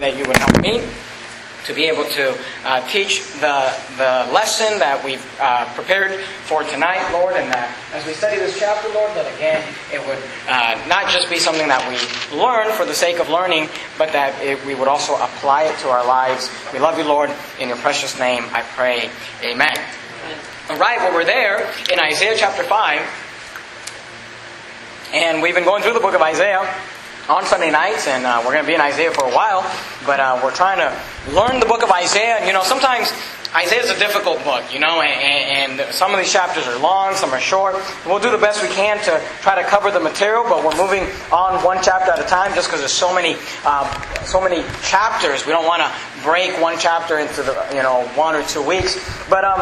that you would help me to be able to uh, teach the, the lesson that we've uh, prepared for tonight, Lord, and that as we study this chapter, Lord, that again it would uh, not just be something that we learn for the sake of learning, but that it, we would also apply it to our lives. We love you, Lord. In your precious name, I pray. Amen. All right, well, we're there in Isaiah chapter 5, and we've been going through the book of Isaiah on Sunday nights, and uh, we're going to be in Isaiah for a while. But uh, we're trying to learn the book of Isaiah. And you know, sometimes Isaiah is a difficult book, you know, and, and, some of these chapters are long, some are short. We'll do the best we can to try to cover the material, but we're moving on one chapter at a time just because there's so many, uh, so many chapters. We don't want to break one chapter into the, you know, one or two weeks. But um,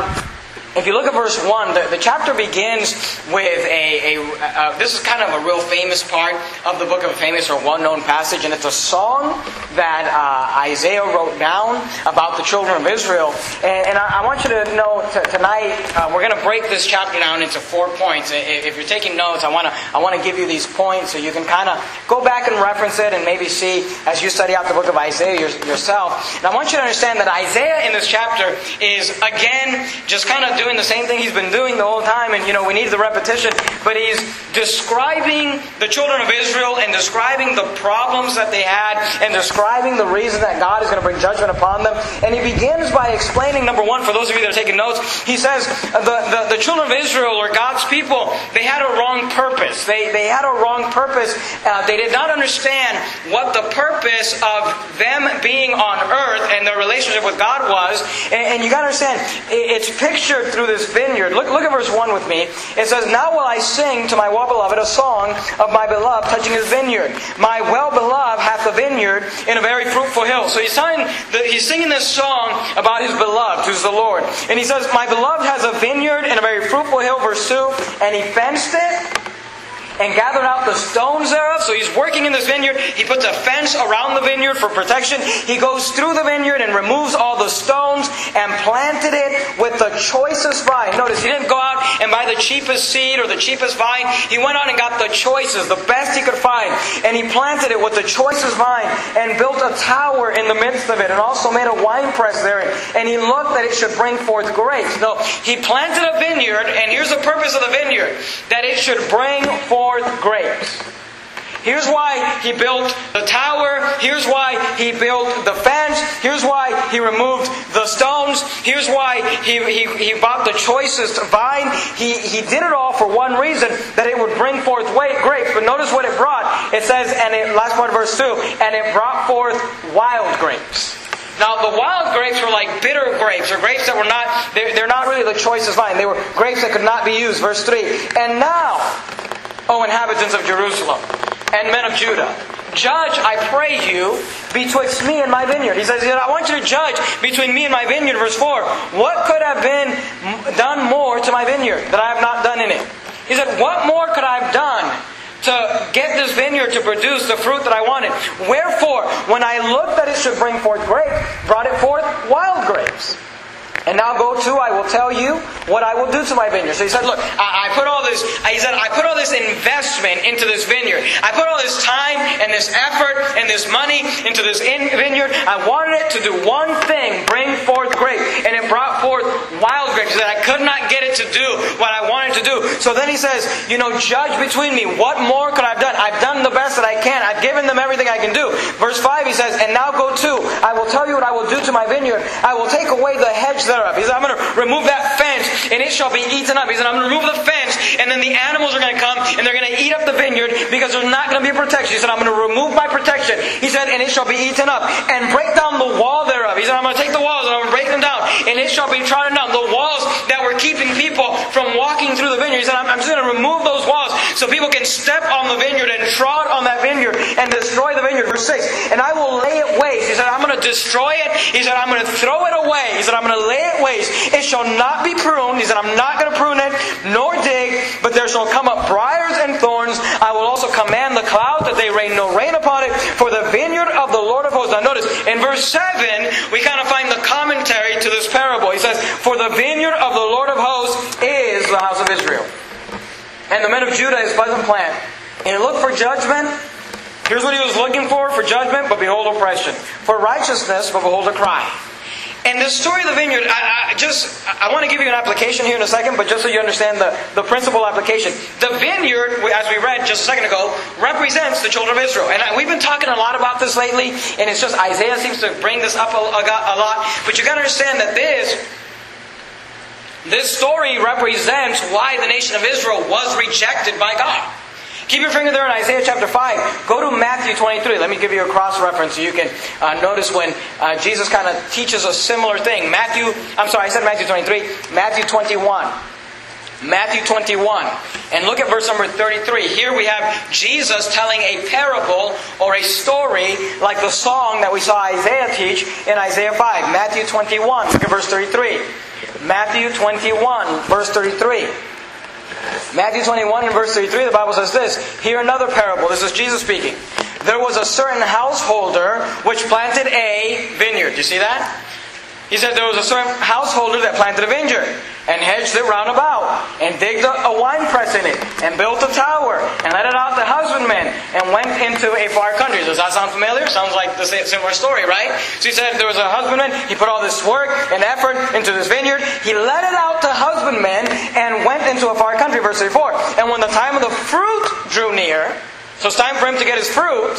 if you look at verse 1, the, the chapter begins with a, a uh, this is kind of a real famous part of the book of a famous or well known passage, and it's a song that uh, Isaiah wrote down about the children of Israel. And, and I, I, want you to know t- tonight, uh, we're going to break this chapter down into four points. If you're taking notes, I want to I want to give you these points so you can kind of go back and reference it and maybe see as you study out the book of Isaiah yourself. And I want you to understand that Isaiah in this chapter is, again, just kind of doing the same thing he's been doing the whole time, and you know, we need the repetition, but he's describing the children of Israel and describing the problems that they had and describing the reason that God is going to bring judgment upon them. And he begins by explaining, number one, for those of you that are taking notes, he says the, the, the children of Israel or God's people, they had a wrong purpose. They, they had a wrong purpose. Uh, they did not understand what the purpose of them being on earth and their relationship with God was. And, and you got to understand, it's pictured through this vineyard. Look, look at verse 1 with me. It says, Now will I sing to my well beloved a song of my beloved touching his vineyard. My well beloved hath a vineyard in a very fruitful hill. So he's, telling the, he's singing this song about his beloved, who's the Lord. And he says, My beloved has a vineyard in a very fruitful hill, verse 2, and he fenced it and gathered out the stones thereof. So he's working in this vineyard. He puts a fence around the vineyard for protection. He goes through the vineyard and removes all the stones and planted it with the choicest vine. Notice he didn't go out and buy the cheapest seed or the cheapest vine. He went out and got the choicest, the best he could find. And he planted it with the choicest vine and built a tower in the midst of it and also made a wine press therein. And he looked that it should bring forth grapes. No, he planted a vineyard, and here's the purpose of the vineyard that it should bring forth forth grapes. Here's why he built the tower. Here's why he built the fence. Here's why he removed the stones. Here's why he, he, he bought the choicest vine. He, he did it all for one reason that it would bring forth grapes. But notice what it brought. It says, and it, last part of verse 2, and it brought forth wild grapes. Now, the wild grapes were like bitter grapes, or grapes that were not, they're, they're not really the choicest vine. They were grapes that could not be used. Verse 3. And now, O inhabitants of Jerusalem and men of Judah. Judge, I pray you, betwixt me and my vineyard. He says, I want you to judge between me and my vineyard. Verse 4. What could have been done more to my vineyard that I have not done in it? He said, What more could I have done to get this vineyard to produce the fruit that I wanted? Wherefore, when I looked that it should bring forth grapes, brought it forth wild grapes. And now go to, I will tell you what I will do to my vineyard. So he said, look, I, I, put all this, he said, I put all this investment into this vineyard. I put all this time and this effort and this money into this vineyard. I wanted it to do one thing, bring forth grapes. And it brought forth wild grapes that I could not get it to do what I wanted to do. So then he says, you know, judge between me. What more could I have done? I've done the best that I can. I've given them everything I can do. Verse 5 he says, and now go to, I will tell you what I will do to my vineyard. I will take away the hedge that thereof. He said, I'm going to remove that fence and it shall be eaten up. He said, I'm going to remove the fence and then the animals are going to come and they're going to eat up the vineyard because there's not going to be a protection. He said, I'm going to remove my protection. He said, and it shall be eaten up and break down the wall thereof. He said, I'm going to take the walls and I'm going to break them down and it shall be trodden down. The walls so people can step on the vineyard and trod on that vineyard and destroy the vineyard. Verse 6. And I will lay it waste. He said, I'm going to destroy it. He said, I'm going to throw it away. He said, I'm going to lay it waste. It shall not be pruned. He said, I'm not going to prune it, nor dig, but there shall come up briars and thorns. I will also command the clouds that they rain no rain upon it, for the vineyard of the Lord of hosts. Now notice, in verse 7, we kind of find the commentary to this parable. He says, For the vineyard of the Lord of hosts is the house of Israel. And the men of Judah is pleasant plant. And look for judgment, Here's what he was looking for for judgment, but behold oppression. For righteousness, but behold a cry. And the story of the vineyard, I, I just I want to give you an application here in a second, but just so you understand the, the principal application. The vineyard, as we read just a second ago, represents the children of Israel. And we've been talking a lot about this lately, and it's just Isaiah seems to bring this up a, a, a lot. But you got to understand that this this story represents why the nation of Israel was rejected by God. Keep your finger there in Isaiah chapter 5. Go to Matthew 23. Let me give you a cross reference so you can uh, notice when uh, Jesus kind of teaches a similar thing. Matthew, I'm sorry, I said Matthew 23. Matthew 21. Matthew 21. And look at verse number 33. Here we have Jesus telling a parable or a story like the song that we saw Isaiah teach in Isaiah 5. Matthew 21. Look at verse 33. Matthew 21, verse 33. Matthew 21 and verse 33, the Bible says this. Hear another parable. This is Jesus speaking. There was a certain householder which planted a vineyard. Do you see that? He said there was a certain householder that planted a vineyard and hedged it round about and digged a, wine press in it and built a tower and let it out to husbandmen and went into a far country. Does that sound familiar? Sounds like the same similar story, right? So he said there was a husbandman. He put all this work and effort into this vineyard. He let it out to husbandmen and went into a far country. Verse 34. And when the time of the fruit drew near, so it's time for him to get his fruit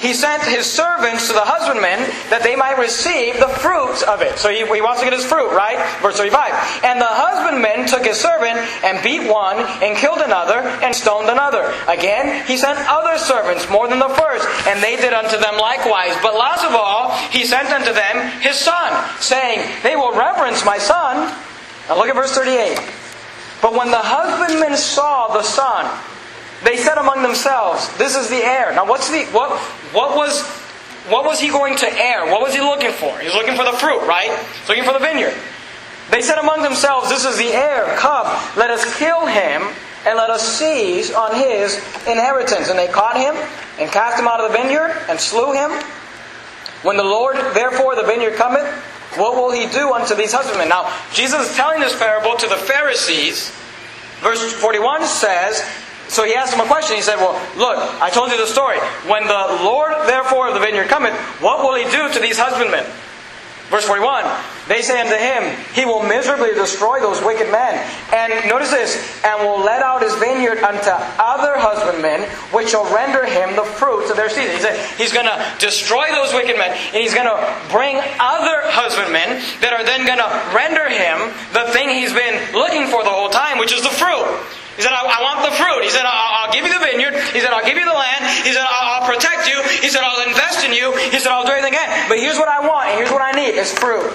he sent his servants to the husbandmen that they might receive the fruits of it. So he, he, wants to get his fruit, right? Verse 35. And the husbandmen took his servant and beat one and killed another and stoned another. Again, he sent other servants more than the first, and they did unto them likewise. But last of all, he sent unto them his son, saying, They will reverence my son. Now look at verse 38. But when the husbandmen saw the son, they said among themselves, "This is the heir." Now, what's the what? What was what was he going to heir? What was he looking for? He was looking for the fruit, right? He's looking for the vineyard. They said among themselves, "This is the heir. Come, let us kill him." And let us seize on his inheritance. And they caught him and cast him out of the vineyard and slew him. When the Lord, therefore, the vineyard cometh, what will he do unto these husbandmen? Now, Jesus is telling this parable to the Pharisees. Verse 41 says, so he asked him a question. He said, Well, look, I told you the story. When the Lord, therefore, of the vineyard cometh, what will he do to these husbandmen? Verse 41, they say unto him, He will miserably destroy those wicked men. And notice this, and will let out his vineyard unto other husbandmen, which shall render him the fruits of their season. He said, He's going to destroy those wicked men, and He's going to bring other husbandmen that are then going to render him the thing He's been looking for the whole time, which is the fruit. He said, I, I want the fruit. He said, I'll, I'll, give you the vineyard. He said, I'll give you the land. He said, I'll, I'll protect you. He said, I'll invest in you. He said, I'll do everything again. But here's what I want, and here's what I need is fruit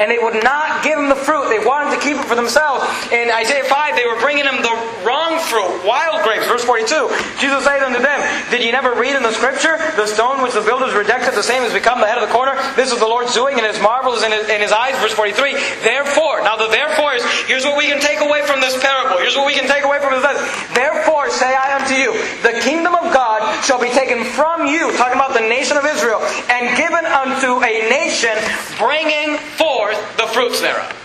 and they would not give him the fruit. They wanted to keep it for themselves. In Isaiah 5, they were bringing him the wrong fruit, wild grapes. Verse 42, Jesus said unto them, Did ye never read in the scripture, the stone which the builders rejected, the same has become the head of the corner? This is the Lord's doing, and his marvels in his, in his eyes. Verse 43, Therefore, now the therefore is, here's what we can take away from this parable. Here's what we can take away from this. Therefore say I unto you, the kingdom of God shall be taken from you, talking about the nation of Israel, and given unto a nation bringing forth forth the fruits thereof.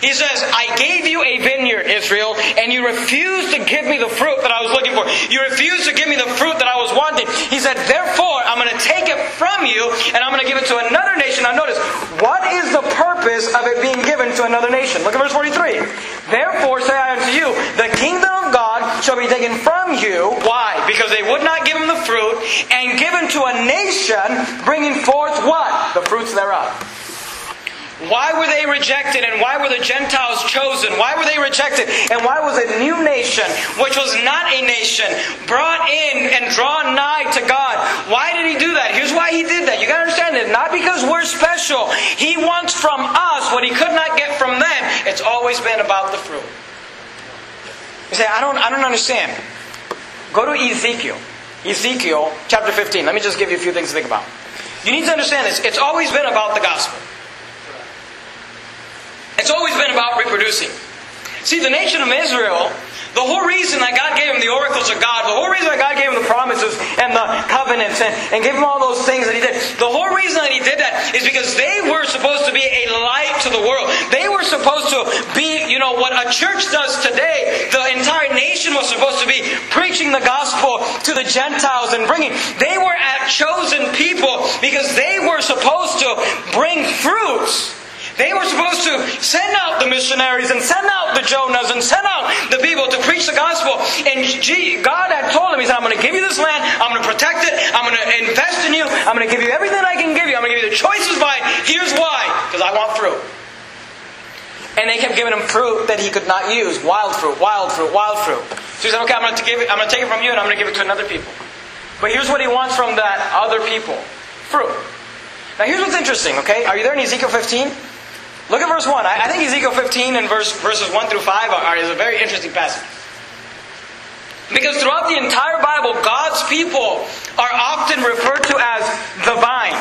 He says, I gave you a vineyard, Israel, and you refused to give me the fruit that I was looking for. You refused to give me the fruit that I was wanting. He said, Therefore, I'm going to take it from you and I'm going to give it to another nation. Now, notice, what is the purpose of it being given to another nation? Look at verse 43. Therefore, say I unto you, the kingdom of God shall be taken from you. Why? Because they would not give him the fruit and given to a nation bringing forth what? The fruits thereof. Why were they rejected and why were the Gentiles chosen? Why were they rejected and why was a new nation, which was not a nation, brought in and drawn nigh to God? Why did he do that? Here's why he did that. You gotta understand it. Not because we're special. He wants from us what he could not get from them. It's always been about the fruit. You say, I don't, I don't understand. Go to Ezekiel. Ezekiel chapter 15. Let me just give you a few things to think about. You need to understand this. It's always been about the gospel. It's always been about reproducing. See, the nation of Israel, the whole reason that God gave them the oracles of God, the whole reason that God gave them the promises and the covenants and, and gave them all those things that He did, the whole reason that He did that is because they were supposed to be a light to the world. They were supposed to be, you know, what a church does today. The entire nation was supposed to be preaching the gospel to the Gentiles and bringing. They were a chosen people because they were supposed to bring fruits. They were supposed to send out the missionaries and send out the Jonahs and send out the people to preach the gospel. And God had told them, He said, I'm going to give you this land, I'm going to protect it, I'm going to invest in you, I'm going to give you everything I can give you, I'm going to give you the choices by. Here's why because I want fruit. And they kept giving him fruit that he could not use wild fruit, wild fruit, wild fruit. So he said, Okay, I'm going to, give it, I'm going to take it from you and I'm going to give it to another people. But here's what he wants from that other people fruit. Now, here's what's interesting, okay? Are you there in Ezekiel 15? Look at verse 1. I, think Ezekiel 15 and verse, verses 1 through 5 are, are, is a very interesting passage. Because throughout the entire Bible, God's people are often referred to as the vine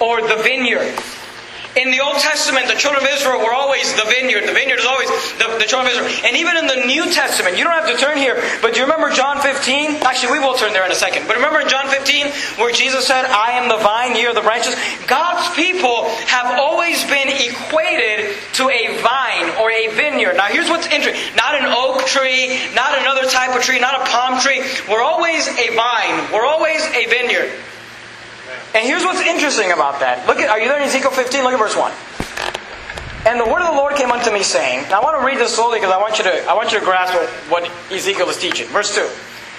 or the vineyard. In the Old Testament, the children of Israel were always the vineyard. The vineyard is always the, the, children of Israel. And even in the New Testament, you don't have to turn here, but do you remember John 15? Actually, we will turn there in a second. But remember in John 15, where Jesus said, I am the vine, ye are the branches? God's people have always been equated to a vine or a vineyard. Now, here's what's interesting not an oak tree, not another type of tree, not a palm tree. We're always a vine, we're always a vineyard. And here's what's interesting about that. Look at, are you there in Ezekiel 15? Look at verse 1. And the word of the Lord came unto me, saying, I want to read this slowly because I want you to, I want you to grasp what, what Ezekiel is teaching. Verse 2.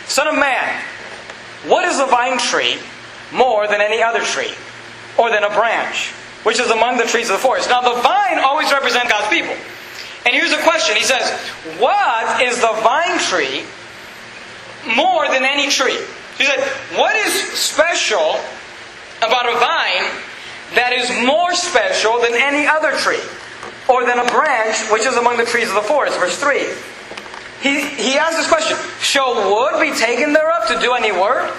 Son of man, what is the vine tree more than any other tree? Or than a branch, which is among the trees of the forest? Now the vine always represents God's people. And here's a question. He says, What is the vine tree more than any tree? He said, What is special about a vine that is more special than any other tree, or than a branch which is among the trees of the forest. Verse 3. He, he asks this question Shall wood be taken thereof to do any work?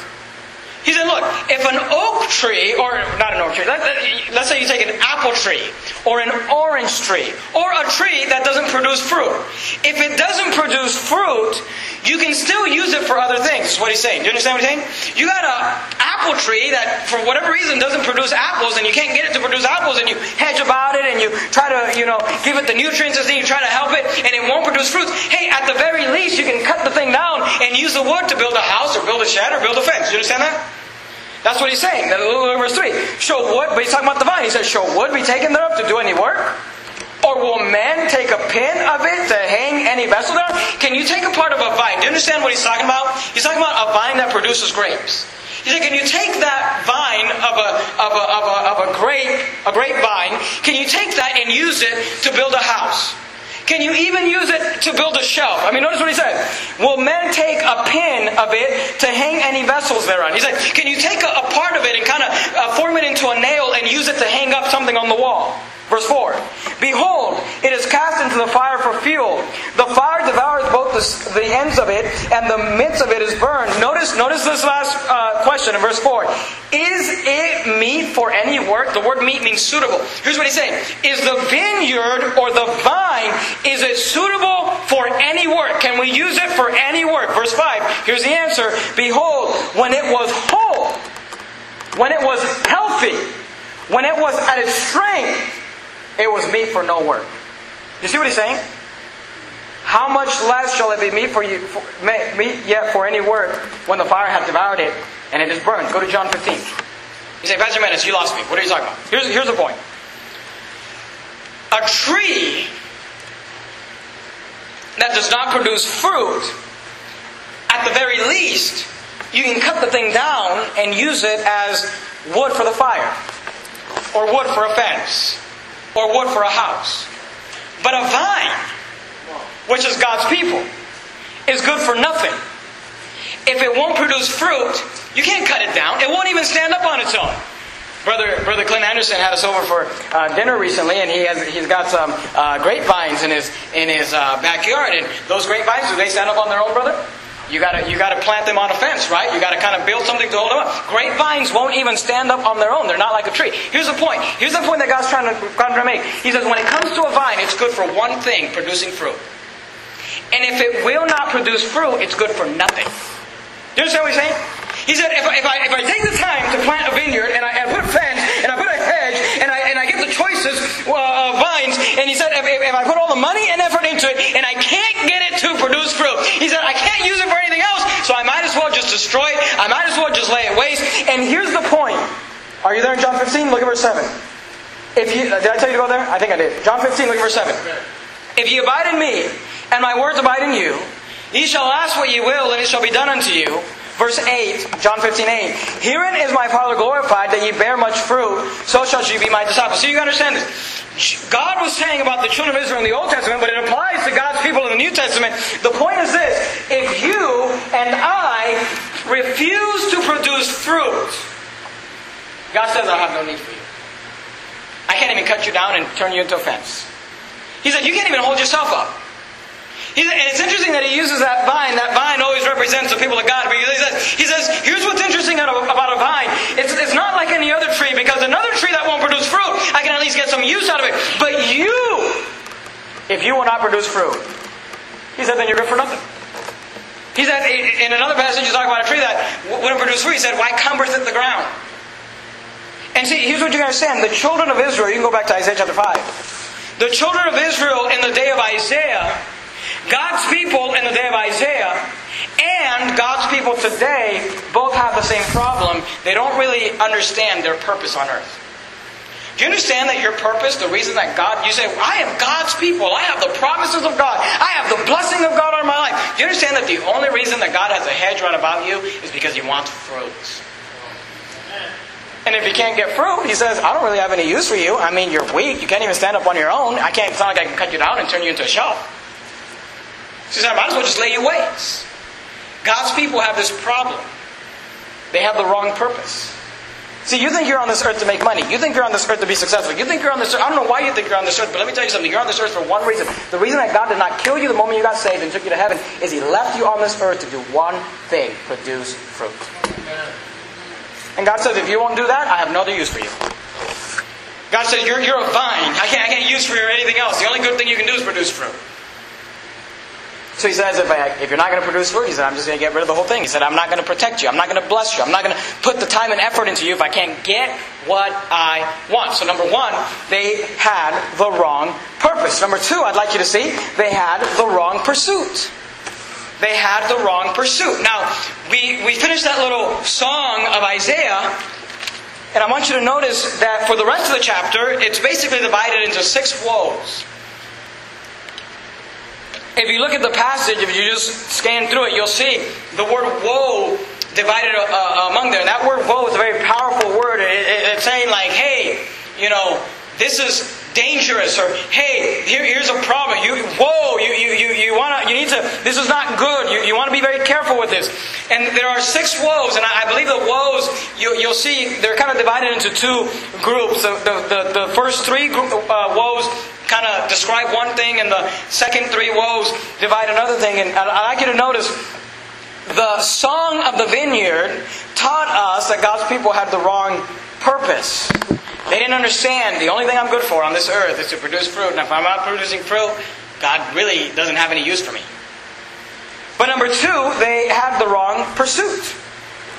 He said, look, if an oak tree, or not an oak tree, let, us say you take an apple tree, or an orange tree, or a tree that doesn't produce fruit. If it doesn't produce fruit, you can still use it for other things, is what he's saying. Do you understand what he's saying? You got an apple tree that, for whatever reason, doesn't produce apples, and you can't get it to produce apples, and you hedge about it, and you try to, you know, give it the nutrients, and you try to help it, and it won't produce fruits. Hey, at the very least, you can cut the thing down and use the wood to build a house, or build a shed, or build a fence. Do you understand that? That's what he's saying. Verse 3. Shall wood, but he's talking about the vine. He says, Shall wood be taken thereof to do any work? Or will men take a pin of it to hang any vessel there? Can you take a part of a vine? Do you understand what he's talking about? He's talking about a vine that produces grapes. He said, can you take that vine of a, of a, of a, of a grape, a grapevine, can you take that and use it to build a house? Can you even use it to build a shelf? I mean, notice what he said. Will men take a pin of it to hang any vessels thereon? He said, can you take a, a part of it and kind of uh, form it into a nail and use it to hang up something on the wall? Verse 4 Behold, it is cast into the fire for fuel. The fire devours both the, the ends of it, and the midst of it is burned. Notice, notice this last uh, question in verse 4 Is it meat for any work? The word meat means suitable. Here's what he's saying Is the vineyard or the vine, is it suitable for any work? Can we use it for any work? Verse 5 Here's the answer Behold, when it was whole, when it was healthy, when it was at its strength, it was meat for no work. You see what he's saying? How much less shall it be meat for you, for, meat yet for any work when the fire hath devoured it and it is burned? Go to John 15. You say, Pastor Menace, you lost me. What are you talking about? Here's, here's the point. A tree that does not produce fruit, at the very least, you can cut the thing down and use it as wood for the fire or wood for a fence or wood for a house. But a vine, which is God's people, is good for nothing. If it won't produce fruit, you can't cut it down. It won't even stand up on its own. Brother, Brother Clint Anderson had us over for uh, dinner recently, and he has he's got some uh, grapevines in his in his uh, backyard. And those grapevines, do they stand up on their own, brother? You gotta, you gotta plant them on a fence, right? You gotta kind of build something to hold them up. Grapevines won't even stand up on their own. They're not like a tree. Here's the point. Here's the point that God's trying to, trying to make. He says, when it comes to a vine, it's good for one thing, producing fruit. And if it will not produce fruit, it's good for nothing. Do you understand what he's saying? He said, if I, if I, if I take the time to plant a vineyard and I, fence and I put a and I, and I get the choices uh, vines, and he said, if, if I put all the money and effort into it and I can't get it to produce fruit, he said, I can't use it for anything else, so I might as well just destroy it. I might as well just lay it waste. And here's the point. Are you there in John 15? Look at verse 7. If you, did I tell you to go there? I think I did. John 15, look at verse 7. If ye abide in me, and my words abide in you, ye shall ask what ye will, and it shall be done unto you. Verse 8, John 15, 8. Herein is my Father glorified, that ye bear much fruit, so shall ye be my disciples. So you understand this. God was saying about the children of Israel in the Old Testament, but it applies to God's people in the New Testament. The point is this if you and I refuse to produce fruit, God says, I have no need for you. I can't even cut you down and turn you into a fence. He said, You can't even hold yourself up. He, and it's interesting that he uses that vine. That vine always represents the people of God. But he says, he says here's what's interesting about a vine. It's, it's not like any other tree because another tree that won't produce fruit, I can at least get some use out of it. But you, if you will not produce fruit, he said, then you're good for nothing. He said, in another passage, you talk about a tree that wouldn't produce fruit. He said, why cumbereth it the ground? And see, here's what you understand. The children of Israel, you can go back to Isaiah chapter 5. The children of Israel in the day of Isaiah God's people in the day of Isaiah and God's people today both have the same problem. They don't really understand their purpose on earth. Do you understand that your purpose, the reason that God, you say, I am God's people, I have the promises of God, I have the blessing of God on my life. Do you understand that the only reason that God has a hedge right about you is because He wants fruits? And if you can't get fruit, He says, I don't really have any use for you. I mean, you're weak, you can't even stand up on your own. I can't, it's not like I can cut you down and turn you into a shelf. She said, I might as well just lay you waste. God's people have this problem. They have the wrong purpose. See, you think you're on this earth to make money. You think you're on this earth to be successful. You think you're on this earth. I don't know why you think you're on this earth, but let me tell you something. You're on this earth for one reason. The reason that God did not kill you the moment you got saved and took you to heaven is He left you on this earth to do one thing produce fruit. And God says, if you won't do that, I have no other use for you. God says, you're, you're a vine. I can't, I can't use for you anything else. The only good thing you can do is produce fruit. So he says, if, I, if you're not going to produce fruit, he said, I'm just going to get rid of the whole thing. He said, I'm not going to protect you. I'm not going to bless you. I'm not going to put the time and effort into you if I can't get what I want. So, number one, they had the wrong purpose. Number two, I'd like you to see, they had the wrong pursuit. They had the wrong pursuit. Now, we, we finished that little song of Isaiah, and I want you to notice that for the rest of the chapter, it's basically divided into six woes. If you look at the passage, if you just scan through it, you'll see the word woe divided uh, uh, among there. That word woe is a very powerful word. It, it, it's saying, like, hey, you know, this is dangerous, or hey, here, here's a problem. You, whoa, you, you, you, you want to, you need to, this is not good. You, you want to be very careful with this. And there are six woes, and I, I believe the woes, you, you'll see, they're kind of divided into two groups. The, the, the, the first three uh, woes kind of describe one thing, and the second three woes divide another thing. And I'd like you to notice the song of the vineyard taught us that God's people had the wrong purpose. They didn't understand the only thing I'm good for on this earth is to produce fruit. And if I'm not producing fruit, God really doesn't have any use for me. But number two, they had the wrong pursuit.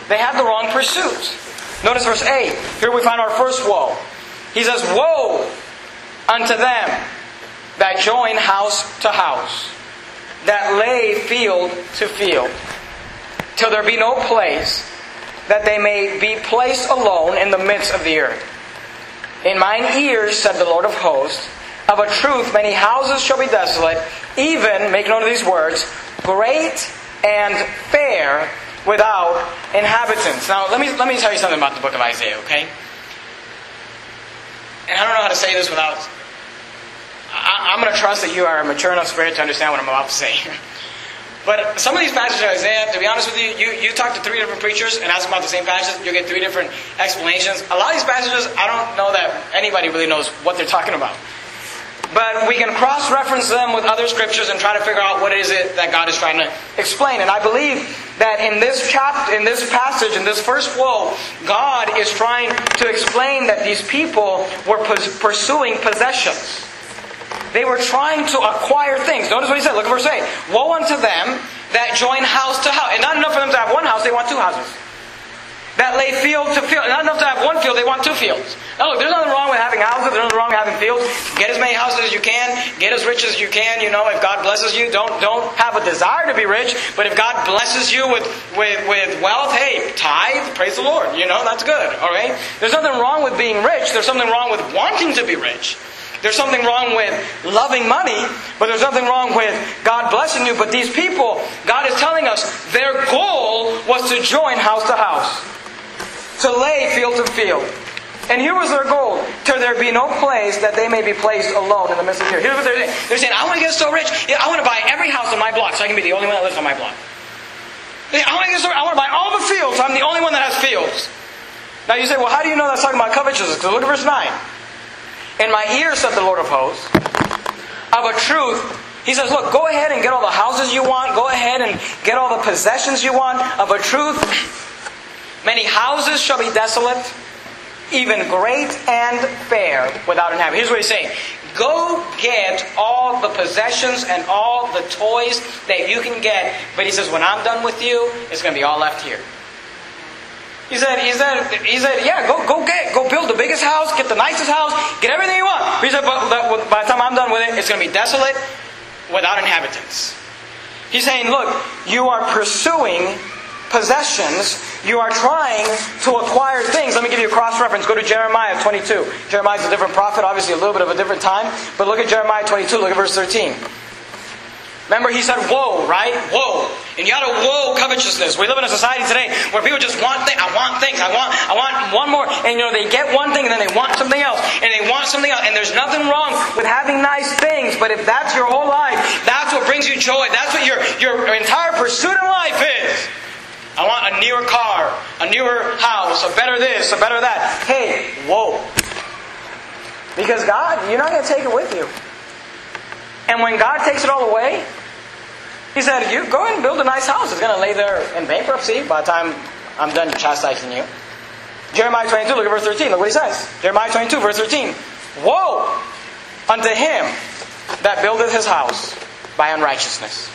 They had the wrong pursuit. Notice verse 8. Here we find our first woe. He says, Woe unto them that join house to house, that lay field to field, till there be no place, that they may be placed alone in the midst of the earth. In mine ears, said the Lord of hosts, of a truth many houses shall be desolate, even, make note of these words, great and fair without inhabitants. Now, let me, let me tell you something about the book of Isaiah, okay? And I don't know how to say this without. I, am going to trust that you are a mature enough spirit to understand what I'm about to say. But some of these passages of Isaiah, to be honest with you, you, you talk to three different preachers and ask them about the same passage, you'll get three different explanations. A lot of these passages, I don't know that anybody really knows what they're talking about. But we can cross reference them with other scriptures and try to figure out what is it that God is trying to explain. And I believe that in this chapter, in this passage, in this first woe, God is trying to explain that these people were pursuing possessions. They were trying to acquire things. Notice what he said. Look at verse 8. Woe unto them that join house to house. And not enough for them to have one house, they want two houses. That lay field to field. Not enough to have one field, they want two fields. Now look, there's nothing wrong with having houses, there's nothing wrong with having fields. Get as many houses as you can, get as rich as you can, you know, if God blesses you, don't don't have a desire to be rich, but if God blesses you with, with, with wealth, hey, tithe, praise the Lord. You know, that's good. Alright? There's nothing wrong with being rich, there's something wrong with wanting to be rich. There's something wrong with loving money, but there's nothing wrong with God blessing you. But these people, God is telling us their goal was to join house to house to lay field to field. And here was their goal, till there be no place that they may be placed alone in the midst of here. Here's what they're saying. They're saying, I want to get so rich, I want to buy every house on my block so I can be the only one that lives on my block. I want to get so rich, I want to buy all the fields, so I'm the only one that has fields. Now you say, well, how do you know that's talking about covetousness? Because look at verse 9. In my ear, said the Lord of hosts, of a truth, he says, look, go ahead and get all the houses you want, go ahead and get all the possessions you want. Of a truth, Many houses shall be desolate, even great and fair, without inhabitant. Here's what he's saying. Go get all the possessions and all the toys that you can get. But he says, when I'm done with you, it's going to be all left here. He said, he said, he said, yeah, go, go get, go build the biggest house, get the nicest house, get everything you want. He said, but by the time I'm done with it, it's going to be desolate without inhabitants. He's saying, look, you are pursuing possessions, you are trying to acquire things. Let me give you a cross reference. Go to Jeremiah 22. Jeremiah is a different prophet, obviously a little bit of a different time. But look at Jeremiah 22. Look at verse 13. Remember, he said, woe, right? Woe. And you gotta woe covetousness. We live in a society today where people just want things. I want things. I want, I want one more. And you know, they get one thing and then they want something else. And they want something else. And there's nothing wrong with having nice things. But if that's your whole life, that's what brings you joy. That's what your, your entire pursuit in life is. I want a newer car, a newer house, a better this, a better that. Hey, whoa. Because God, you're not going to take it with you. And when God takes it all away, He said, You go and build a nice house. It's going to lay there in bankruptcy by the time I'm done chastising you. Jeremiah 22, look at verse 13. Look what he says. Jeremiah 22, verse 13. Woe unto him that buildeth his house by unrighteousness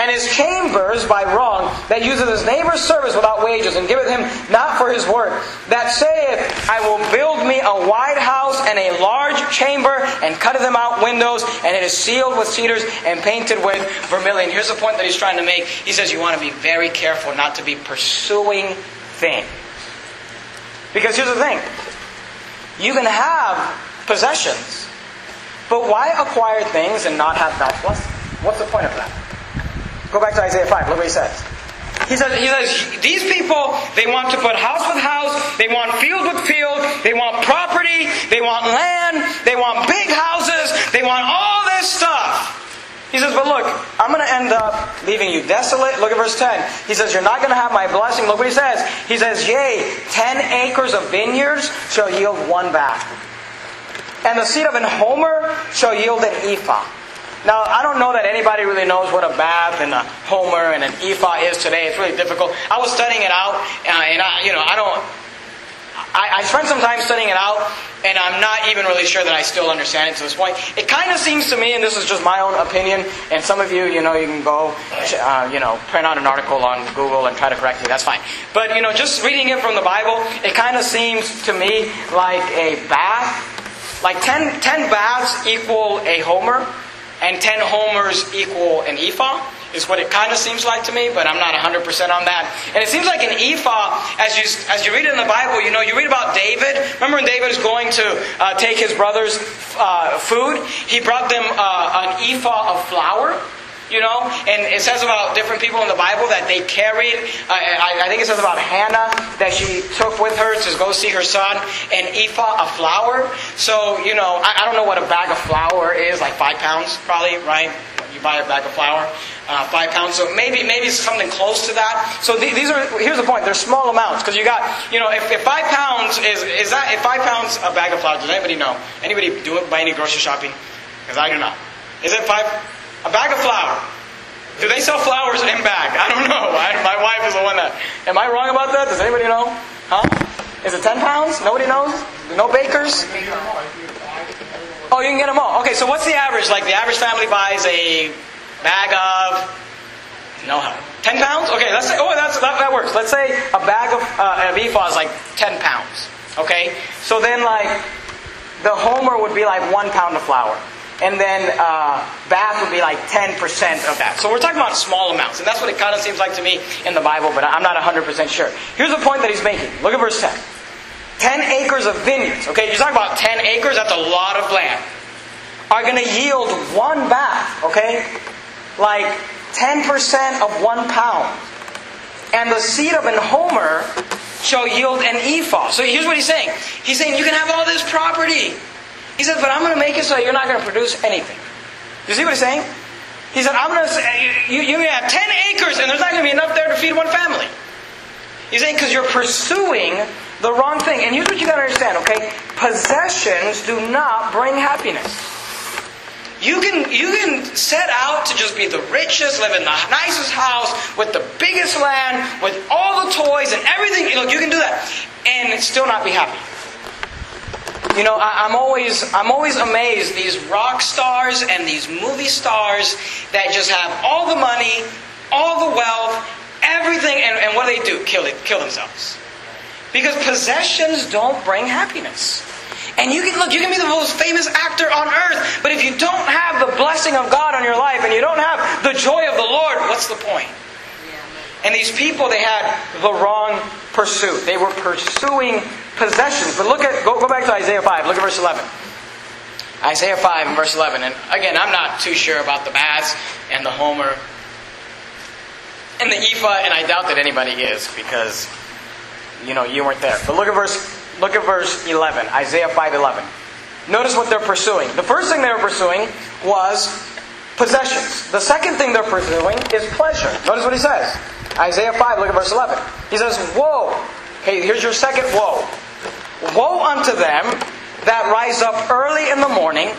and his chambers by wrong, that useth his neighbor's service without wages, and giveth him not for his work, that saith, I will build me a wide house and a large chamber, and cutteth them out windows, and it is sealed with cedars and painted with vermilion. Here's the point that he's trying to make. He says you want to be very careful not to be pursuing things. Because here's the thing. You can have possessions, but why acquire things and not have God's blessing? What's the point of that? Go back to Isaiah 5. Look what he says. He says, he says, these people, they want to put house with house, they want field with field, they want property, they want land, they want big houses, they want all this stuff. He says, but look, I'm going to end up leaving you desolate. Look at verse 10. He says, you're not going to have my blessing. Look what he says. He says, yea, ten acres of vineyards shall yield one bath. And the seed of an homer shall yield an ephah. Now, I don't know that anybody really knows what a bath and a homer and an ephah is today. It's really difficult. I was studying it out, uh, and I, you know, I don't. I, I spent some time studying it out, and I'm not even really sure that I still understand it to this point. It kind of seems to me, and this is just my own opinion, and some of you, you know, you can go, uh, you know, print out an article on Google and try to correct me. That's fine. But you know, just reading it from the Bible, it kind of seems to me like a bath, like 10, 10 baths equal a homer and 10 homers equal an ephah is what it kind of seems like to me, but I'm not 100% on that. And it seems like an ephah, as you, as you read it in the Bible, you know, you read about David. Remember when David is going to uh, take his brother's uh, food? He brought them uh, an ephah of flour. You know, and it says about different people in the Bible that they carried. I, I, think it says about Hannah that she took with her to go see her son and ephah a flour. So you know, I, I don't know what a bag of flour is, like five pounds, probably, right? You buy a bag of flour, uh, five pounds. So maybe maybe it's something close to that. So th- these are here's the point. They're small amounts because you got you know if, if five pounds is is that if five pounds a bag of flour? Does anybody know? Anybody do it by any grocery shopping? Because I do not. Is it five? A bag of flour. Do they sell flowers in bag? I don't know. I, my wife is the one that. Am I wrong about that? Does anybody know? Huh? Is it 10 pounds? Nobody knows? No bakers? Oh, you can get them all. Okay, so what's the average? Like the average family buys a bag of No help. 10 pounds? Okay, let's say, oh, that's, that, that works. Let's say a bag of, uh, of ephah is like 10 pounds. Okay? So then, like, the homer would be like one pound of flour. And then uh, bath would be like 10% of that. So we're talking about small amounts. And that's what it kind of seems like to me in the Bible, but I'm not 100% sure. Here's the point that he's making. Look at verse 10. 10 acres of vineyards. Okay, you're talking about 10 acres, that's a lot of land. Are going to yield one bath, okay? Like 10% of one pound. And the seed of an homer shall yield an ephah. So here's what he's saying. He's saying you can have all this property. He said, but I'm going to make it so you're not going to produce anything. You see what he's saying? He said, I'm going to say, eh, you, you have 10 acres and there's not going to be enough there to feed one family. He's saying because you're pursuing the wrong thing. And here's what you got to understand, okay? Possessions do not bring happiness. You can, you can set out to just be the richest, live in the nicest house, with the biggest land, with all the toys and everything. Look, you can do that. And still not be happy. You know, I, am always I'm always amazed these rock stars and these movie stars that just have all the money, all the wealth, everything, and, and what do they do? Kill it, kill themselves. Because possessions don't bring happiness. And you can look, you can be the most famous actor on earth, but if you don't have the blessing of God on your life and you don't have the joy of the Lord, what's the point? And these people, they had the wrong pursuit. They were pursuing possessions. But look at, go, go back to Isaiah 5. Look at verse 11. Isaiah 5 and verse 11. And again, I'm not too sure about the baths and the homer and the ephah, and I doubt that anybody is because, you know, you weren't there. But look at verse, look at verse 11. Isaiah 5 11. Notice what they're pursuing. The first thing they were pursuing was possessions. The second thing they're pursuing is pleasure. Notice what he says. Isaiah 5, look at verse 11. He says, Woe. Okay, here's your second woe. Woe unto them that rise up early in the morning,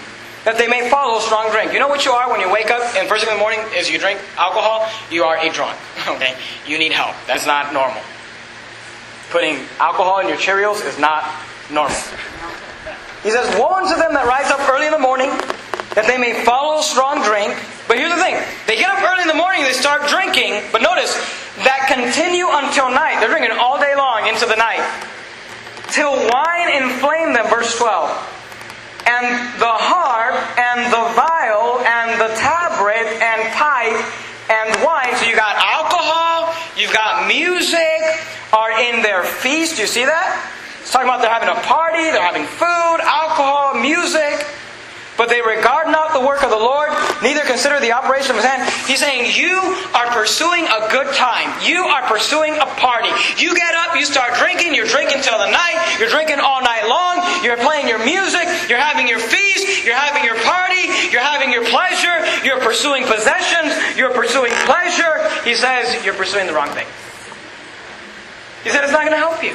that they may follow strong drink. You know what you are when you wake up and first thing in the morning is you drink alcohol? You are a drunk. Okay? You need help. That's not normal. Putting alcohol in your Cheerios is not normal. He says, Woe unto them that rise up early in the morning, that they may follow strong drink. But here's the thing they get up early in the morning, they start drinking, but notice, that continue until night. They're drinking all day long into the night. Till wine inflame them, verse 12. And the harp, and the viol, and the tabret, and pipe, and wine. So you got alcohol, you've got music, are in their feast. Do you see that? It's talking about they're having a party, they're having food, alcohol, music but they regard not the work of the Lord, neither consider the operation of his hand. He's saying, You are pursuing a good time. You are pursuing a party. You get up, you start drinking, you're drinking till the night, you're drinking all night long, you're playing your music, you're having your feast, you're having your party, you're having your pleasure, you're pursuing possessions, you're pursuing pleasure. He says, You're pursuing the wrong thing. He said, It's not going to help you.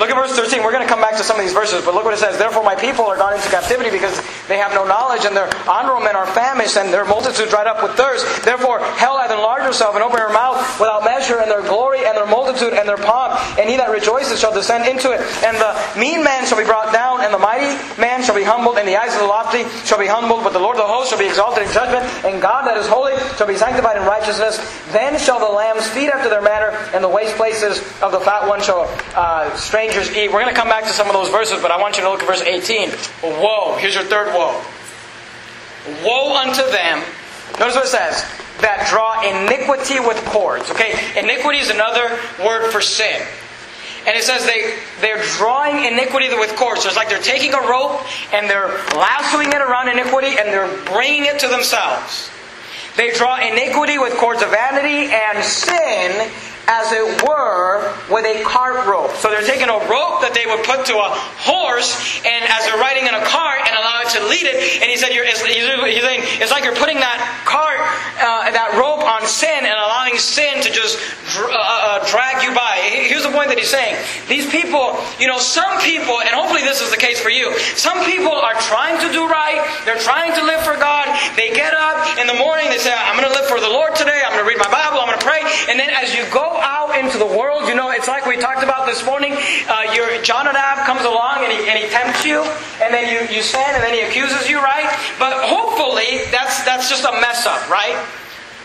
Look at verse 13. We're going to come back to some of these verses, but look what it says. Therefore, my people are gone into captivity because they have no knowledge, and their honorable are famished, and their multitude dried up with thirst. Therefore, hell hath enlarged herself and opened her mouth without measure, and their glory, and their multitude, and their pomp. And he that rejoices shall descend into it. And the mean man shall be brought down, and the mighty man shall be humbled, and the eyes of the lofty shall be humbled. But the Lord of the hosts shall be exalted in judgment, and God that is holy shall be sanctified in righteousness. Then shall the lambs feed after their manner, and the waste places of the fat one shall uh, strange strangers eat. We're going to come back to some of those verses, but I want you to look at verse 18. Woe. Here's your third woe. Woe unto them. Notice what it says. That draw iniquity with cords. Okay, iniquity is another word for sin. And it says they, they're drawing iniquity with cords. So it's like they're taking a rope and they're lassoing it around iniquity and they're bringing it to themselves. They draw iniquity with cords of vanity and sin as it were, with a cart rope. So they're taking a rope that they would put to a horse, and as they're riding in a cart and allow it to lead it. And he said, it's, he's saying, it's like you're putting that cart, uh, that rope on sin and allowing sin to just uh, uh, drag you by. Here's the point that he's saying. These people, you know, some people, and hopefully this is the case for you, some people are trying to do right, they're trying to live for God. They get up in the morning, they say, I'm going to live for the Lord today, I'm going to read my Bible, I'm going to pray. And then as you go out into the world, you know, it's like we talked about this morning. Uh, your Jonadab comes along and he, and he tempts you, and then you, you sin, and then he accuses you, right? But hopefully, that's that's just a mess up, right?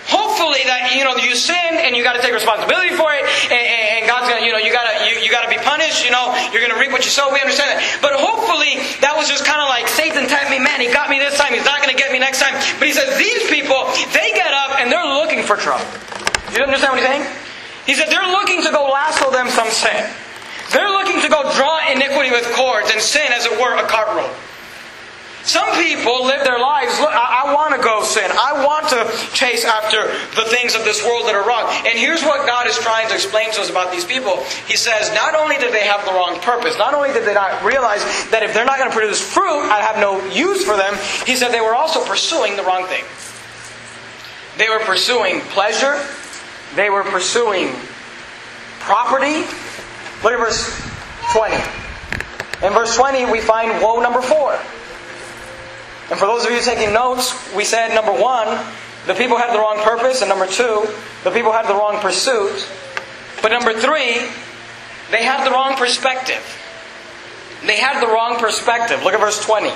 Hopefully that you know you sin and you got to take responsibility for it, and, and God's gonna you know you gotta you, you gotta be punished. You know you're gonna reap what you sow. We understand that, but hopefully that was just kind of like Satan tapped me. Man, he got me this time. He's not gonna get me next time. But he says these people they get up and they're looking for trouble. You understand what he's saying? He said they're looking to go lasso them some sin. They're looking to go draw iniquity with cords and sin, as it were, a cart rope. Some people live their lives, look, I, I want to go sin. I want to chase after the things of this world that are wrong. And here's what God is trying to explain to us about these people. He says, not only did they have the wrong purpose, not only did they not realize that if they're not going to produce fruit, I have no use for them, he said they were also pursuing the wrong thing. They were pursuing pleasure, they were pursuing property. Look at verse 20. In verse 20, we find woe number 4. And for those of you taking notes, we said number one, the people had the wrong purpose, and number two, the people had the wrong pursuit. But number three, they had the wrong perspective. They had the wrong perspective. Look at verse 20.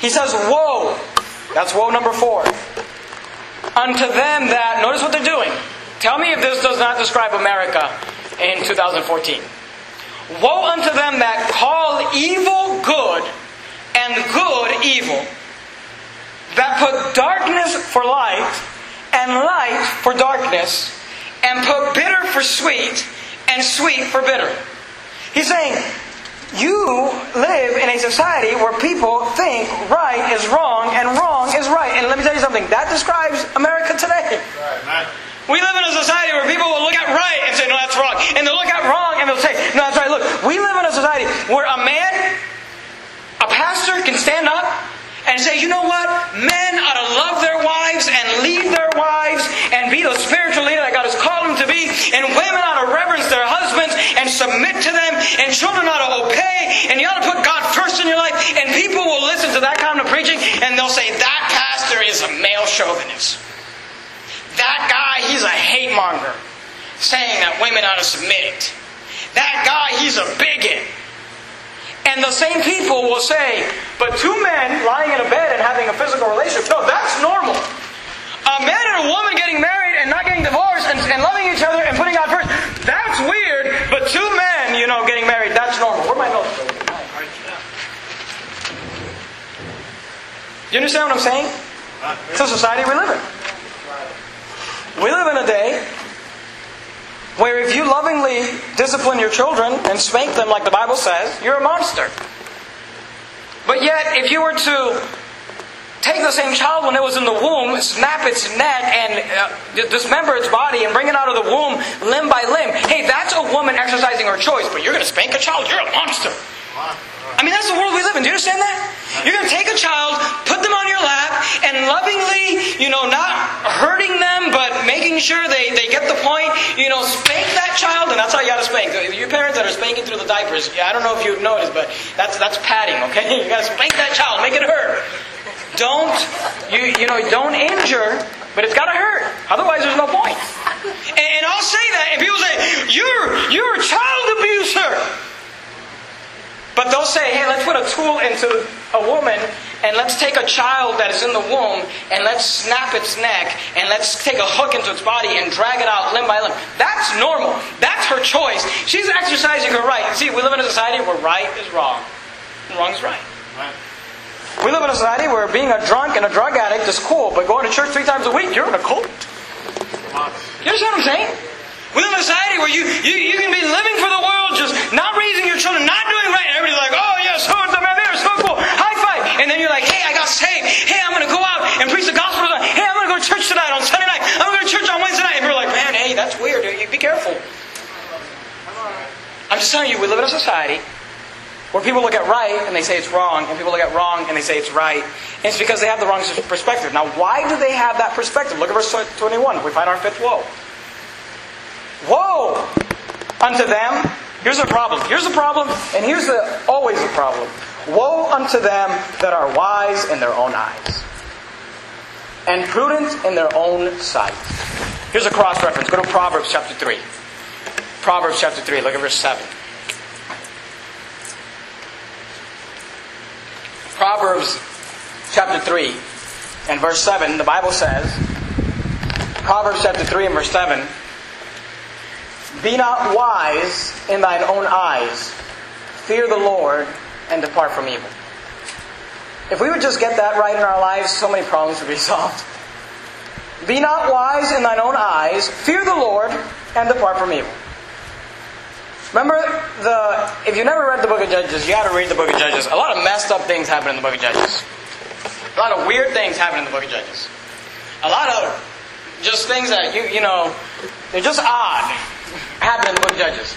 He says, Woe! That's woe number four. Unto them that, notice what they're doing. Tell me if this does not describe America in 2014. Woe unto them that call evil good and good evil, that put darkness for light and light for darkness, and put bitter for sweet and sweet for bitter. He's saying, you live in a society where people think right is wrong and wrong is right. And let me tell you something, that describes America today. We live in a society where people will look at right and say, no, that's wrong. And they'll look at wrong and they'll say, no, that's right. Look, we live in a society where a man a pastor can stand up and say, you know what? Men ought to love their wives and lead their wives and be the spiritual leader that God has called them to be. And women ought to reverence their husbands and submit to them. And children ought to obey. And you ought to put God first in your life. And people will listen to that kind of preaching and they'll say, that pastor is a male chauvinist. That guy, he's a hate monger saying that women ought to submit. That guy, he's a bigot. And the same people will say, but two men lying in a bed and having a physical relationship, no, that's normal. A man and a woman getting married and not getting divorced and, and loving each other and putting God first, that's weird. But two men, you know, getting married, that's normal. Where my notes? You understand what I'm saying? It's a society we live in. We live in a day where if you lovingly discipline your children and spank them like the Bible says, you're a monster. But yet, if you were to take the same child when it was in the womb, snap its neck, and uh, dismember its body and bring it out of the womb limb by limb, hey, that's a woman exercising her choice, but you're going to spank a child? You're a monster. I mean, that's the world we live in. Do you understand that? You're going to take a child, put them on your lap, and lovingly, you know, not hurting them, but making sure they, they get the point, you know, spank that child, and that's how you got to spank. Your parents that are spanking through the diapers, yeah, I don't know if you've noticed, but that's, that's padding, okay? You got to spank that child, make it hurt. Don't, you, you know, don't injure, but it's got to hurt. Otherwise, there's no point. And, and I'll say that, and people say, you're, you're a child abuser. But they'll say, hey, let's put a tool into a woman and let's take a child that is in the womb and let's snap its neck and let's take a hook into its body and drag it out limb by limb. That's normal. That's her choice. She's exercising her right. See, we live in a society where right is wrong and wrong is right. right. We live in a society where being a drunk and a drug addict is cool, but going to church three times a week, you're in a cult. You understand what I'm saying? We live in a society where you, you, you can be living for the world, just not raising your children, not doing right. And everybody's like, oh, yes, so cool. High five. And then you're like, hey, I got saved. Hey, I'm going to go out and preach the gospel tonight. Hey, I'm going to go to church tonight on Sunday night. I'm going to go to church on Wednesday night. And you're like, man, hey, that's weird. You be careful. I'm just telling you, we live in a society where people look at right and they say it's wrong, and people look at wrong and they say it's right. And it's because they have the wrong perspective. Now, why do they have that perspective? Look at verse 21. We find our fifth woe. Woe unto them. Here's a problem. Here's a problem, and here's the always a problem. Woe unto them that are wise in their own eyes, and prudent in their own sight. Here's a cross reference. Go to Proverbs chapter 3. Proverbs chapter 3, look at verse 7. Proverbs chapter 3 and verse 7, the Bible says, Proverbs chapter 3 and verse 7. Be not wise in thine own eyes. Fear the Lord and depart from evil. If we would just get that right in our lives, so many problems would be solved. Be not wise in thine own eyes. Fear the Lord and depart from evil. Remember the if you never read the book of Judges, you got to read the book of Judges. A lot of messed up things happen in the book of Judges. A lot of weird things happen in the book of Judges. A lot of just things that you you know they're just odd happen in the book of Judges.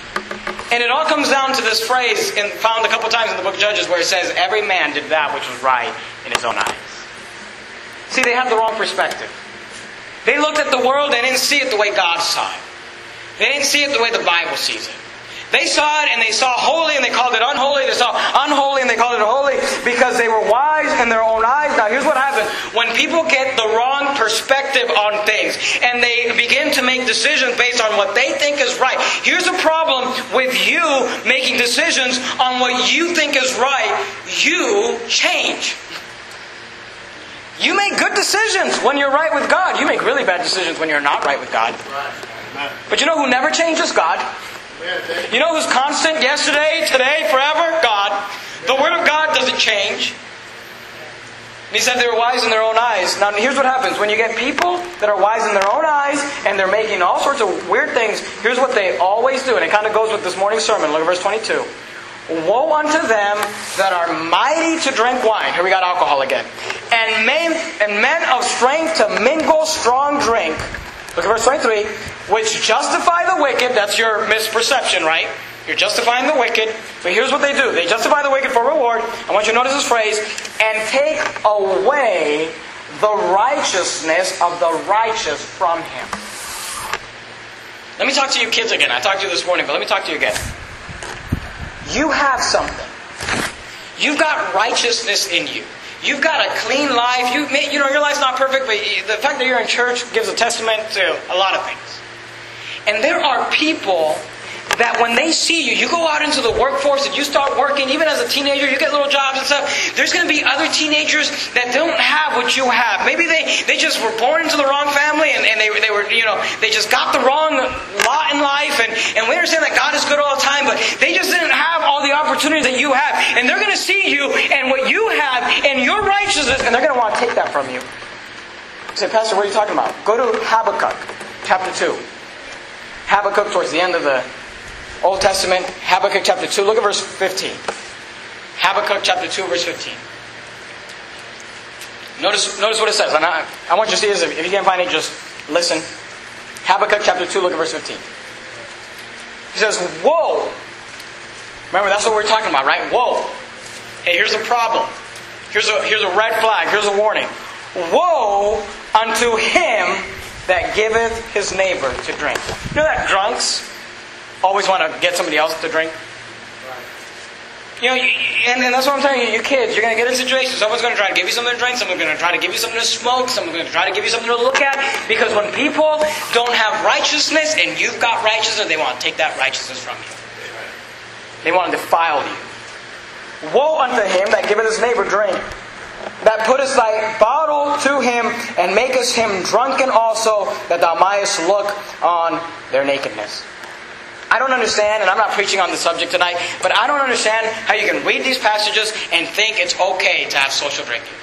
And it all comes down to this phrase in, found a couple times in the book of Judges where it says, Every man did that which was right in his own eyes. See, they have the wrong perspective. They looked at the world and didn't see it the way God saw it. They didn't see it the way the Bible sees it. They saw it and they saw holy and they called it unholy. They saw unholy and they called it holy because they were wise in their own eyes. Now, here's what happens when people get the wrong perspective on things and they begin to make decisions based on what they think is right. Here's a problem with you making decisions on what you think is right. You change. You make good decisions when you're right with God. You make really bad decisions when you're not right with God. But you know who never changes? God. You know who's constant yesterday, today, forever? God. The Word of God doesn't change. he said they were wise in their own eyes. Now, here's what happens. When you get people that are wise in their own eyes and they're making all sorts of weird things, here's what they always do. And it kind of goes with this morning's sermon. Look at verse 22. Woe unto them that are mighty to drink wine. Here we got alcohol again. And men, and men of strength to mingle strong drink. Look at verse 23. Which justify the wicked. That's your misperception, right? You're justifying the wicked. But here's what they do they justify the wicked for reward. I want you to notice this phrase and take away the righteousness of the righteous from him. Let me talk to you kids again. I talked to you this morning, but let me talk to you again. You have something. You've got righteousness in you. You've got a clean life. You, you know, your life's not perfect, but the fact that you're in church gives a testament to a lot of things. And there are people that when they see you, you go out into the workforce and you start working, even as a teenager, you get little jobs and stuff. There's going to be other teenagers that don't have what you have. Maybe they, they just were born into the wrong family and, and they, they were, you know, they just got the wrong lot in life. And, and we understand that God is good all the time, but they just didn't have all the opportunities that you have. And they're going to see you and what you have and your righteousness, and they're going to want to take that from you. say, Pastor, what are you talking about? Go to Habakkuk chapter 2. Habakkuk towards the end of the Old Testament, Habakkuk chapter 2. Look at verse 15. Habakkuk chapter 2, verse 15. Notice, notice what it says. I, I want you to see this. If you can't find it, just listen. Habakkuk chapter 2, look at verse 15. He says, Woe! Remember, that's what we're talking about, right? Woe! Hey, here's a problem. Here's a, here's a red flag. Here's a warning. Woe unto him that giveth his neighbor to drink. You know that drunks always want to get somebody else to drink? You know, and, and that's what I'm telling you, you kids, you're going to get in situations. Someone's going to try to give you something to drink, someone's going to try to give you something to smoke, someone's going to try to give you something to look at. Because when people don't have righteousness and you've got righteousness, they want to take that righteousness from you. They want to defile you. Woe unto him that giveth his neighbor drink, that puttest thy bottle to him, and makest him drunken also, that thou mightest look on their nakedness. I don't understand, and I'm not preaching on the subject tonight, but I don't understand how you can read these passages and think it's okay to have social drinking.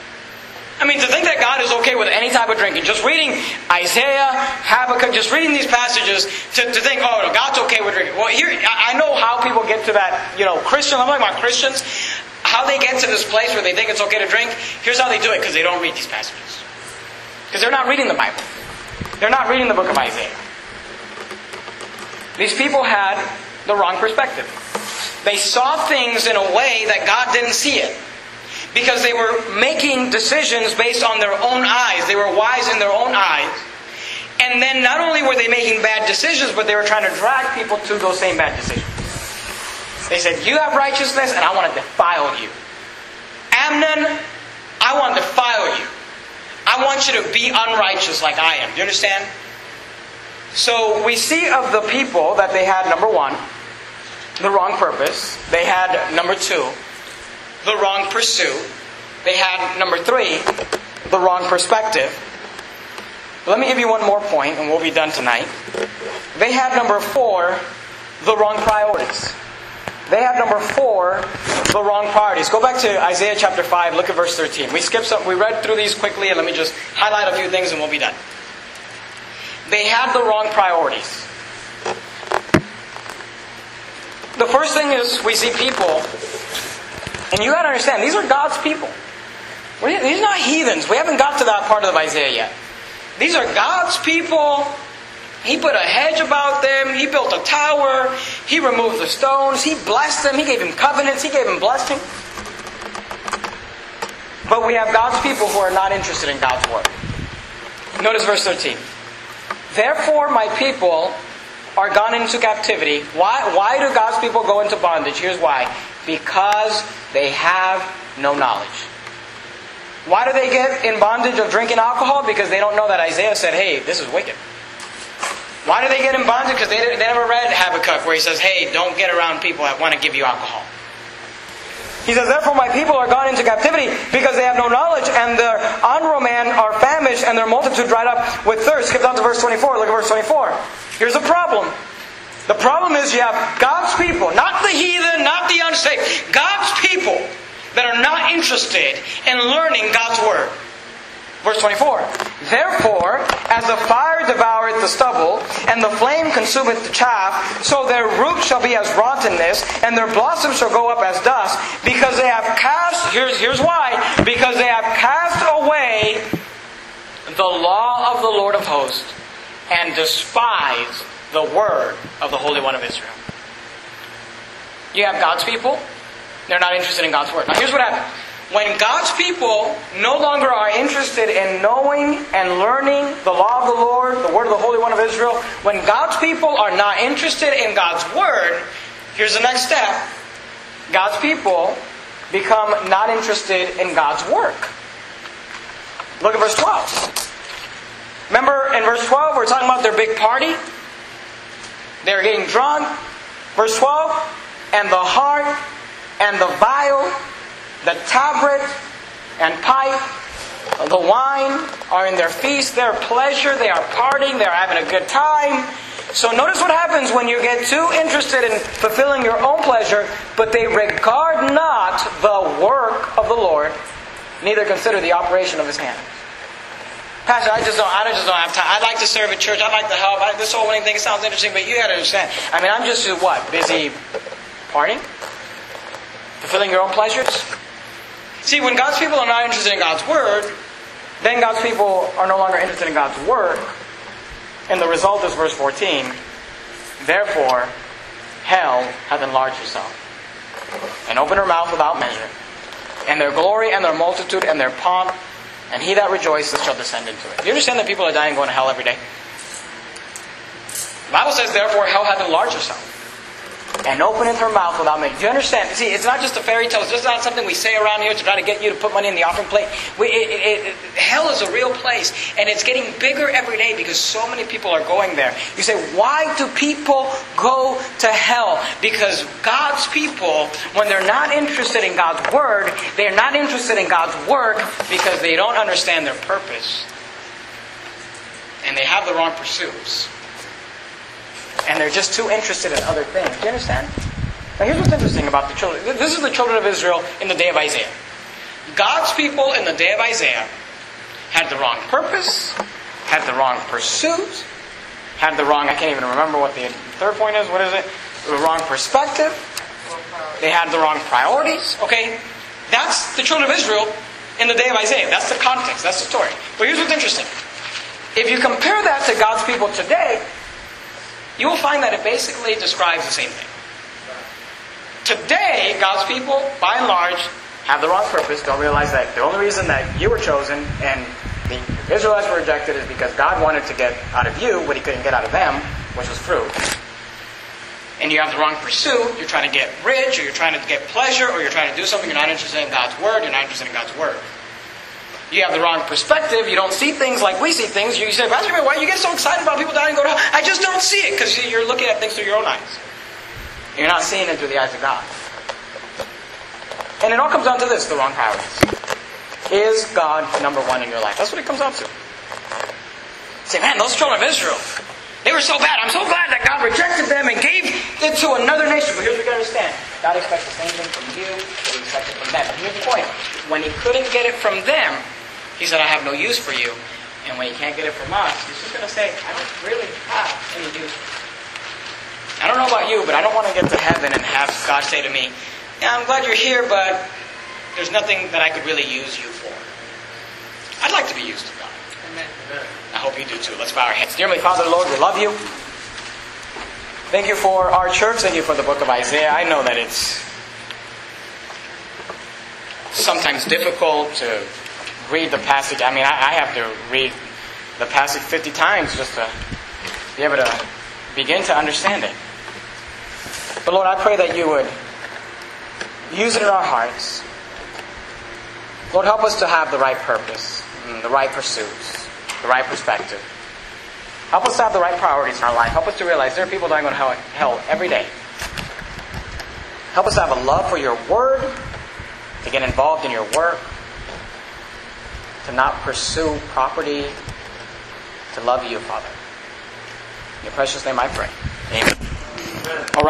I mean, to think that God is okay with any type of drinking, just reading Isaiah, Habakkuk, just reading these passages to, to think, oh, God's okay with drinking. Well, here, I know how people get to that, you know, Christian, I'm talking about Christians, how they get to this place where they think it's okay to drink. Here's how they do it, because they don't read these passages. Because they're not reading the Bible. They're not reading the book of Isaiah. These people had the wrong perspective. They saw things in a way that God didn't see it. Because they were making decisions based on their own eyes. They were wise in their own eyes. And then not only were they making bad decisions, but they were trying to drag people to those same bad decisions. They said, You have righteousness, and I want to defile you. Amnon, I want to defile you. I want you to be unrighteous like I am. Do you understand? So we see of the people that they had, number one, the wrong purpose. They had, number two, the wrong pursuit. They had, number three, the wrong perspective. Let me give you one more point, and we'll be done tonight. They had number four, the wrong priorities. They had number four, the wrong priorities. Go back to Isaiah chapter 5, look at verse 13. We skipped some, we read through these quickly, and let me just highlight a few things and we'll be done. They have the wrong priorities. The first thing is we see people, and you gotta understand, these are God's people. These are not heathens. We haven't got to that part of Isaiah yet. These are God's people. He put a hedge about them. He built a tower. He removed the stones. He blessed them. He gave them covenants. He gave them blessing. But we have God's people who are not interested in God's word. Notice verse 13. Therefore, my people are gone into captivity. Why, why do God's people go into bondage? Here's why. Because they have no knowledge. Why do they get in bondage of drinking alcohol? Because they don't know that Isaiah said, hey, this is wicked. Why do they get in bondage? Because they, they never read Habakkuk where he says, hey, don't get around people that want to give you alcohol. He says, Therefore my people are gone into captivity because they have no knowledge, and their men are famished, and their multitude dried up with thirst. Skip down to verse 24. Look at verse 24. Here's the problem. The problem is you have God's people, not the heathen, not the unsaved, God's people that are not interested in learning God's Word. Verse 24. Therefore, as the fire devoureth the stubble, and the flame consumeth the chaff, so their roots shall be as rottenness, and their blossoms shall go up as dust, because they have cast, here's, here's why, because they have cast away the law of the Lord of hosts, and despised the word of the Holy One of Israel. You have God's people, they're not interested in God's word. Now here's what happens. When God's people no longer are interested in knowing and learning the law of the Lord, the word of the Holy One of Israel, when God's people are not interested in God's word, here's the next step. God's people become not interested in God's work. Look at verse 12. Remember in verse 12, we're talking about their big party? They're getting drunk. Verse 12, and the harp and the viol the tabret and pipe, the wine are in their feast, their pleasure, they are partying, they're having a good time. So notice what happens when you get too interested in fulfilling your own pleasure, but they regard not the work of the Lord, neither consider the operation of his hand. Pastor, I just don't. I just don't have time. I'd like to serve at church. I'd like to help. I, this whole winning thing sounds interesting, but you got to understand. I mean, I'm just what busy partying, fulfilling your own pleasures. See, when God's people are not interested in God's Word, then God's people are no longer interested in God's work. And the result is verse 14. Therefore, hell hath enlarged herself, and opened her mouth without measure. And their glory and their multitude and their pomp, and he that rejoices shall descend into it. You understand that people are dying going to hell every day? The Bible says, therefore, hell hath enlarged herself and openeth her mouth without measure. Do you understand? See, it's not just a fairy tale. It's just not something we say around here to try to get you to put money in the offering plate. We, it, it, it, hell is a real place, and it's getting bigger every day because so many people are going there. You say, why do people go to hell? Because God's people, when they're not interested in God's word, they're not interested in God's work because they don't understand their purpose. And they have the wrong pursuits and they're just too interested in other things. Do you understand? Now, here's what's interesting about the children. This is the children of Israel in the day of Isaiah. God's people in the day of Isaiah had the wrong purpose, had the wrong pursuit, had the wrong, I can't even remember what the third point is. What is it? The wrong perspective. They had the wrong priorities. Okay? That's the children of Israel in the day of Isaiah. That's the context. That's the story. But here's what's interesting. If you compare that to God's people today, you will find that it basically describes the same thing. Today, God's people, by and large, have the wrong purpose, don't realize that the only reason that you were chosen and the Israelites were rejected is because God wanted to get out of you what he couldn't get out of them, which was fruit. And you have the wrong pursuit, you're trying to get rich, or you're trying to get pleasure, or you're trying to do something, you're not interested in God's word, you're not interested in God's word you have the wrong perspective. You don't see things like we see things. You say, Pastor, why do you get so excited about people dying and go to hell? I just don't see it because you're looking at things through your own eyes. You're not seeing it through the eyes of God. And it all comes down to this the wrong priorities. Is God number one in your life? That's what it comes down to. Say, man, those children of Israel, they were so bad. I'm so glad that God rejected them and gave it to another nation. But here's what you gotta understand. God expects the same thing from you that he expected from them. Here's the point. When he couldn't get it from them, he said, I have no use for you. And when he can't get it from us, he's just gonna say, I don't really have any use for you. I don't know about you, but I don't want to get to heaven and have God say to me, Yeah, I'm glad you're here, but there's nothing that I could really use you for. I'd like to be used to God. Amen. I hope you do too. Let's bow our heads. Dear Heavenly Father, Lord, we love you. Thank you for our church. Thank you for the book of Isaiah. I know that it's sometimes difficult to read the passage. I mean, I, I have to read the passage 50 times just to be able to begin to understand it. But Lord, I pray that you would use it in our hearts. Lord, help us to have the right purpose, the right pursuits, the right perspective. Help us to have the right priorities in our life. Help us to realize there are people dying on hell every day. Help us to have a love for your word, to get involved in your work, to not pursue property, to love you, Father. In your precious name I pray. Amen. All right.